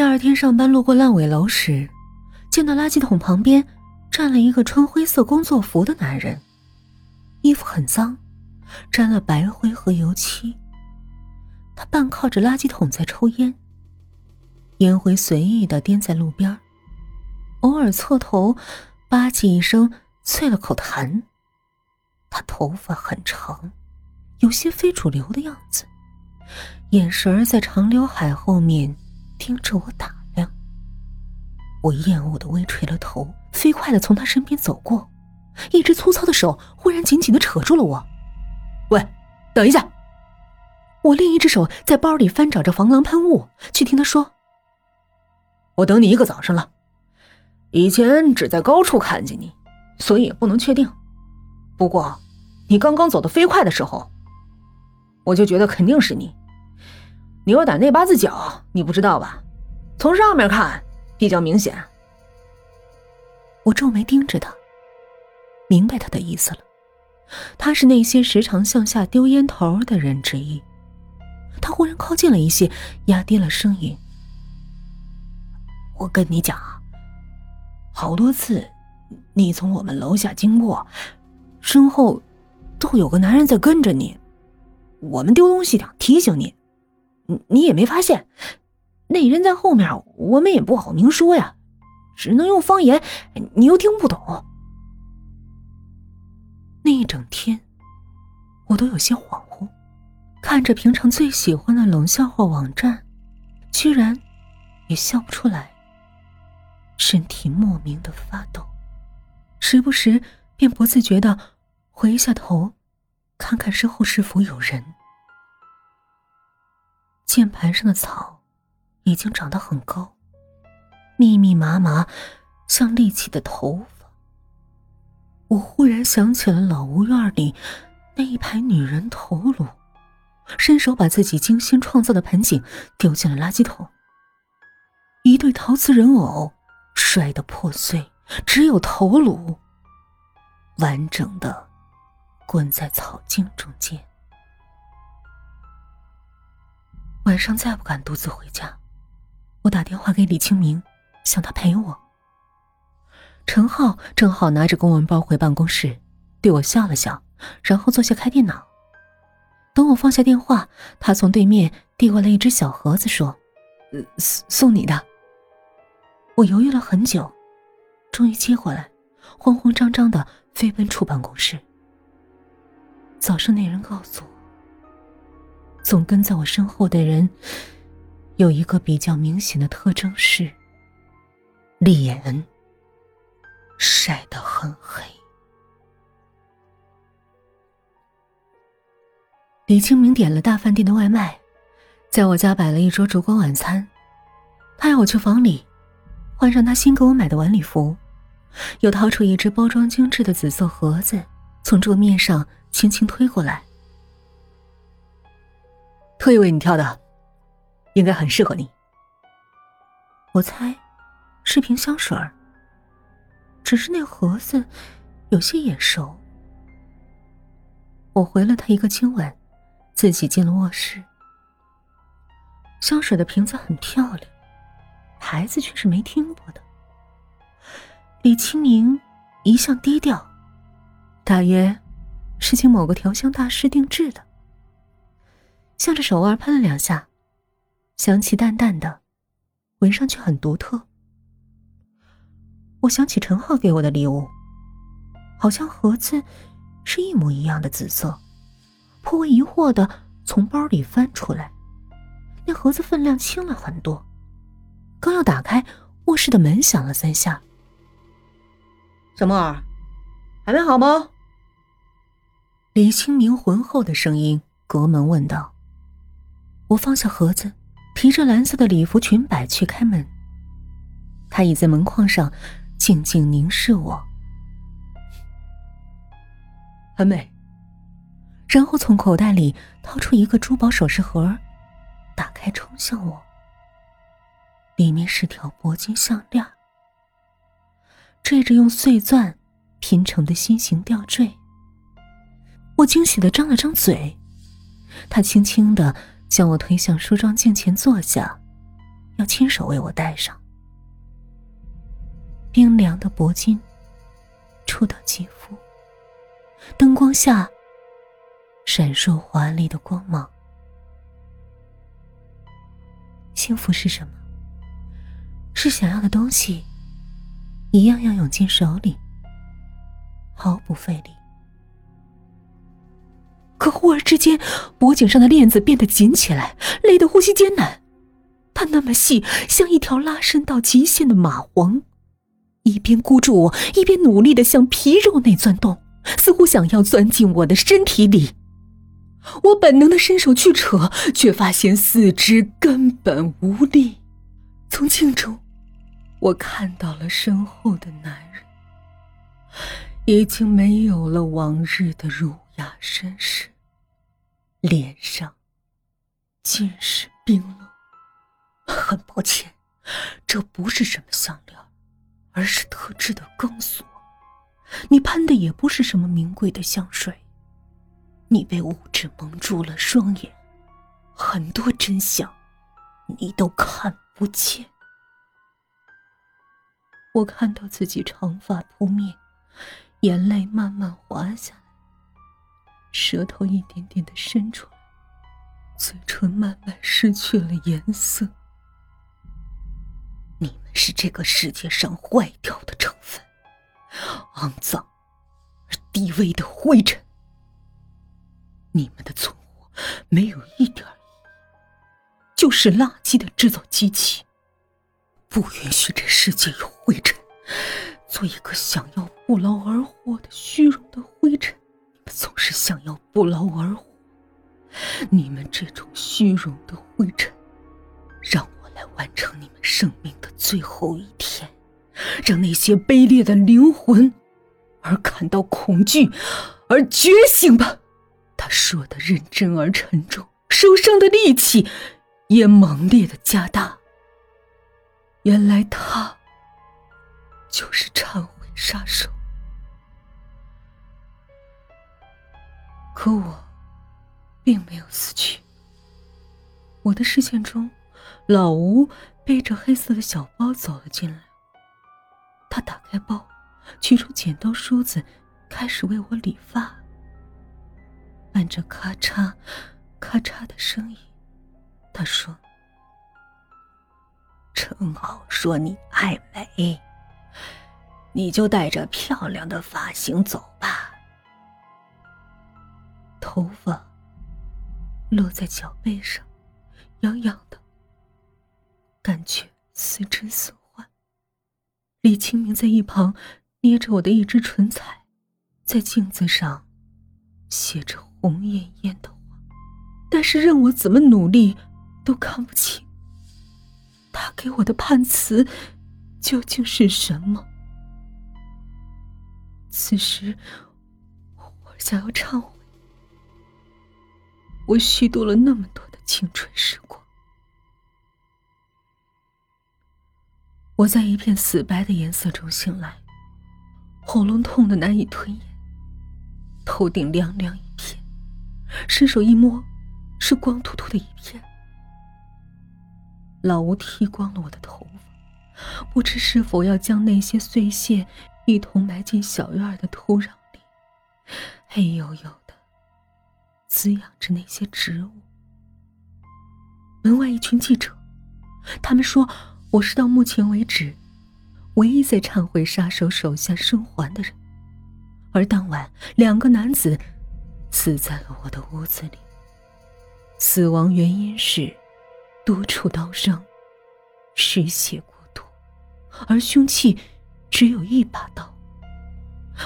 第二天上班路过烂尾楼时，见到垃圾桶旁边站了一个穿灰色工作服的男人，衣服很脏，沾了白灰和油漆。他半靠着垃圾桶在抽烟，烟灰随意的颠在路边，偶尔侧头吧唧一声啐了口痰。他头发很长，有些非主流的样子，眼神在长刘海后面。盯着我打量，我厌恶的微垂了头，飞快的从他身边走过，一只粗糙的手忽然紧紧的扯住了我。喂，等一下！我另一只手在包里翻找着防狼喷雾，却听他说：“我等你一个早上了，以前只在高处看见你，所以也不能确定。不过，你刚刚走的飞快的时候，我就觉得肯定是你。”牛胆那八字脚，你不知道吧？从上面看比较明显。我皱眉盯着他，明白他的意思了。他是那些时常向下丢烟头的人之一。他忽然靠近了一些，压低了声音：“我跟你讲，好多次你从我们楼下经过，身后都有个男人在跟着你。我们丢东西的，提醒你。”你也没发现，那人在后面，我们也不好明说呀，只能用方言，你又听不懂。那一整天，我都有些恍惚，看着平常最喜欢的冷笑话网站，居然也笑不出来，身体莫名的发抖，时不时便不自觉的回一下头，看看身后是否有人。键盘上的草已经长得很高，密密麻麻，像立起的头发。我忽然想起了老屋院里那一排女人头颅，伸手把自己精心创造的盆景丢进了垃圾桶。一对陶瓷人偶摔得破碎，只有头颅完整的滚在草茎中间。晚上再不敢独自回家，我打电话给李清明，想他陪我。陈浩正好拿着公文包回办公室，对我笑了笑，然后坐下开电脑。等我放下电话，他从对面递过来一只小盒子，说：“送送你的。”我犹豫了很久，终于接过来，慌慌张张的飞奔出办公室。早上那人告诉我。总跟在我身后的人，有一个比较明显的特征是，脸晒得很黑。李清明点了大饭店的外卖，在我家摆了一桌烛光晚餐。他要我去房里，换上他新给我买的晚礼服，又掏出一只包装精致的紫色盒子，从桌面上轻轻推过来。特意为你挑的，应该很适合你。我猜，是瓶香水儿。只是那盒子有些眼熟。我回了他一个亲吻，自己进了卧室。香水的瓶子很漂亮，牌子却是没听过的。李清明一向低调，大约是请某个调香大师定制的。向着手腕喷了两下，香气淡淡的，闻上去很独特。我想起陈浩给我的礼物，好像盒子是一模一样的紫色，颇为疑惑的从包里翻出来，那盒子分量轻了很多。刚要打开，卧室的门响了三下。小莫儿，还没好吗？李清明浑厚的声音隔门问道。我放下盒子，提着蓝色的礼服裙摆去开门。他倚在门框上，静静凝视我，很美。然后从口袋里掏出一个珠宝首饰盒，打开冲向我。里面是条铂金项链，缀着用碎钻拼成的心形吊坠。我惊喜的张了张嘴，他轻轻的。将我推向梳妆镜前坐下，要亲手为我戴上。冰凉的铂金触到肌肤，灯光下闪烁华丽的光芒。幸福是什么？是想要的东西一样样涌进手里，毫不费力。可忽而之间，脖颈上的链子变得紧起来，勒得呼吸艰难。它那么细，像一条拉伸到极限的蚂蟥。一边箍住我，一边努力的向皮肉内钻动，似乎想要钻进我的身体里。我本能的伸手去扯，却发现四肢根本无力。从镜中，我看到了身后的男人，已经没有了往日的儒雅绅士，脸上尽是冰冷。很抱歉，这不是什么项链。而是特制的钢索，你喷的也不是什么名贵的香水。你被物质蒙住了双眼，很多真相你都看不见。我看到自己长发扑面，眼泪慢慢滑下，舌头一点点的伸出来，嘴唇慢慢失去了颜色。你们是这个世界上坏掉的成分，肮脏而低微的灰尘。你们的存活没有一点意义，就是垃圾的制造机器。不允许这世界有灰尘，做一个想要不劳而获的虚荣的灰尘。总是想要不劳而获，你们这种虚荣的灰尘，让我。来完成你们生命的最后一天，让那些卑劣的灵魂而感到恐惧，而觉醒吧。他说的认真而沉重，手上的力气也猛烈的加大。原来他就是忏悔杀手，可我并没有死去。我的视线中。老吴背着黑色的小包走了进来。他打开包，取出剪刀、梳子，开始为我理发。伴着咔嚓、咔嚓的声音，他说：“正好说你爱美，你就带着漂亮的发型走吧。”头发落在脚背上，痒痒的。感觉似真似幻。李清明在一旁捏着我的一只唇彩，在镜子上写着红艳艳的话，但是任我怎么努力都看不清。他给我的判词究竟是什么？此时，我想要忏悔，我虚度了那么多的青春时光。我在一片死白的颜色中醒来，喉咙痛得难以吞咽，头顶凉凉一片，伸手一摸，是光秃秃的一片。老吴剃光了我的头发，不知是否要将那些碎屑一同埋进小院的土壤里，黑黝黝，滋养着那些植物。门外一群记者，他们说。我是到目前为止唯一在忏悔杀手手下生还的人，而当晚两个男子死在了我的屋子里，死亡原因是多处刀伤，失血过多，而凶器只有一把刀。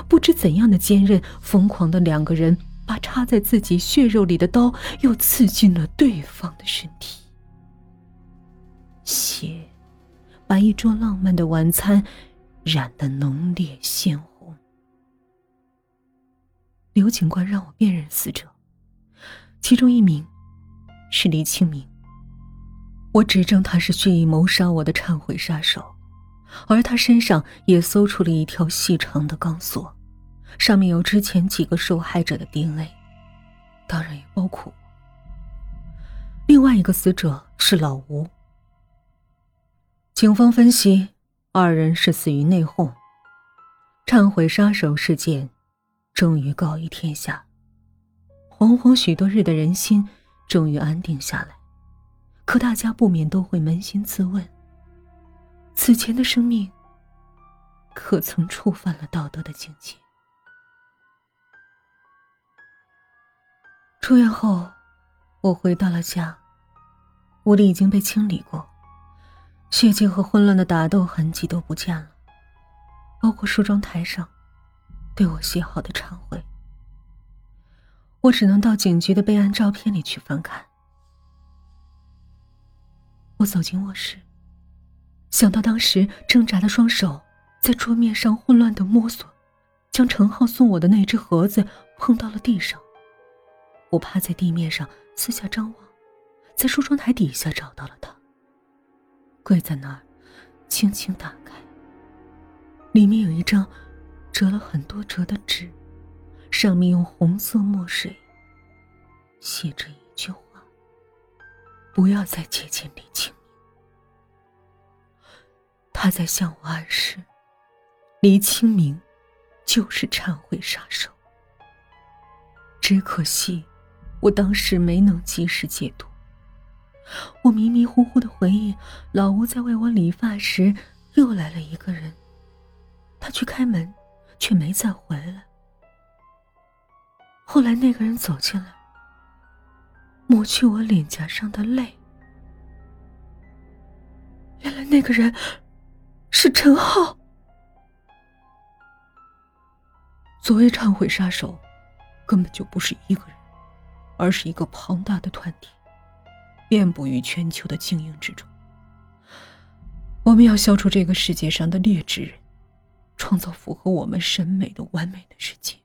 不知怎样的坚韧，疯狂的两个人把插在自己血肉里的刀又刺进了对方的身体，血。把一桌浪漫的晚餐染得浓烈鲜红。刘警官让我辨认死者，其中一名是李清明。我指证他是蓄意谋杀我的忏悔杀手，而他身上也搜出了一条细长的钢索，上面有之前几个受害者的 DNA，当然也包括我。另外一个死者是老吴。警方分析，二人是死于内讧。忏悔杀手事件终于告于天下，惶惶许多日的人心终于安定下来。可大家不免都会扪心自问：此前的生命，可曾触犯了道德的境界？出院后，我回到了家，屋里已经被清理过，血迹和混乱的打斗痕迹都不见了，包括梳妆台上对我写好的忏悔。我只能到警局的备案照片里去翻看。我走进卧室，想到当时挣扎的双手在桌面上混乱的摸索，将程浩送我的那只盒子碰到了地上。我趴在地面上四下张望，在梳妆台底下找到了他，跪在那儿，轻轻打开。里面有一张折了很多折的纸，上面用红色墨水写着一句话。不要再接近李清明。他在向我暗示，李清明就是忏悔杀手。只可惜，我当时没能及时解读。我迷迷糊糊的回忆，老吴在为我理发时，又来了一个人。他去开门，却没再回来。后来那个人走进来。抹去我脸颊上的泪。原来那个人是陈浩。所谓忏悔杀手，根本就不是一个人，而是一个庞大的团体，遍布于全球的精英之中。我们要消除这个世界上的劣质，创造符合我们审美的完美的世界。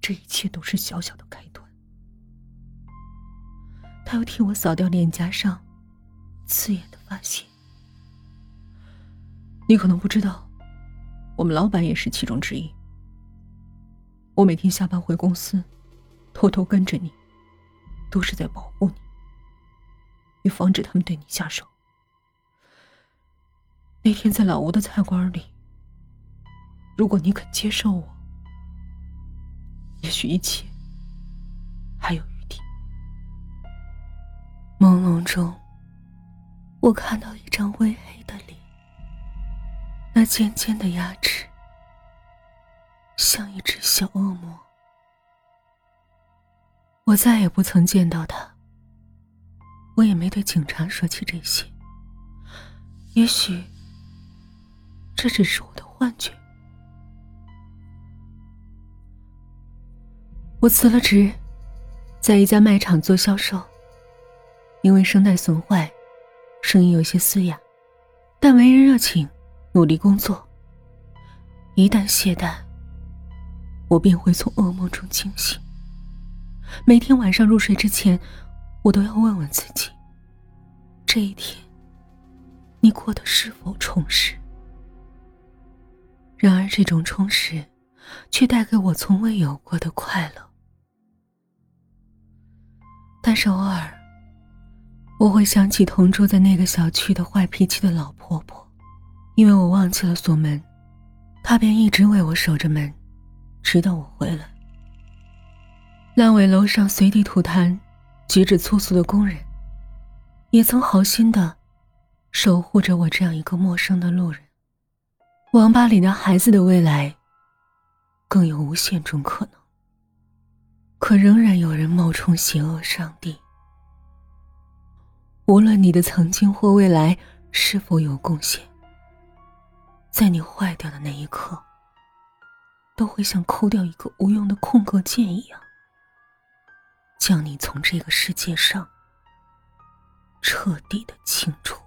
这一切都是小小的开端。他又替我扫掉脸颊上刺眼的发线。你可能不知道，我们老板也是其中之一。我每天下班回公司，偷偷跟着你，都是在保护你，以防止他们对你下手。那天在老吴的菜馆里，如果你肯接受我，也许一切还有余地。朦胧中，我看到一张微黑的脸，那尖尖的牙齿像一只小恶魔。我再也不曾见到他，我也没对警察说起这些。也许这只是我的幻觉。我辞了职，在一家卖场做销售。因为声带损坏，声音有些嘶哑，但为人热情，努力工作。一旦懈怠，我便会从噩梦中惊醒。每天晚上入睡之前，我都要问问自己：这一天，你过得是否充实？然而，这种充实，却带给我从未有过的快乐。但是偶尔。我会想起同住在那个小区的坏脾气的老婆婆，因为我忘记了锁门，她便一直为我守着门，直到我回来。烂尾楼上随地吐痰、举止粗俗的工人，也曾好心的守护着我这样一个陌生的路人。网吧里的孩子的未来，更有无限种可能，可仍然有人冒充邪恶上帝。无论你的曾经或未来是否有贡献，在你坏掉的那一刻，都会像抠掉一个无用的空格键一样，将你从这个世界上彻底的清除。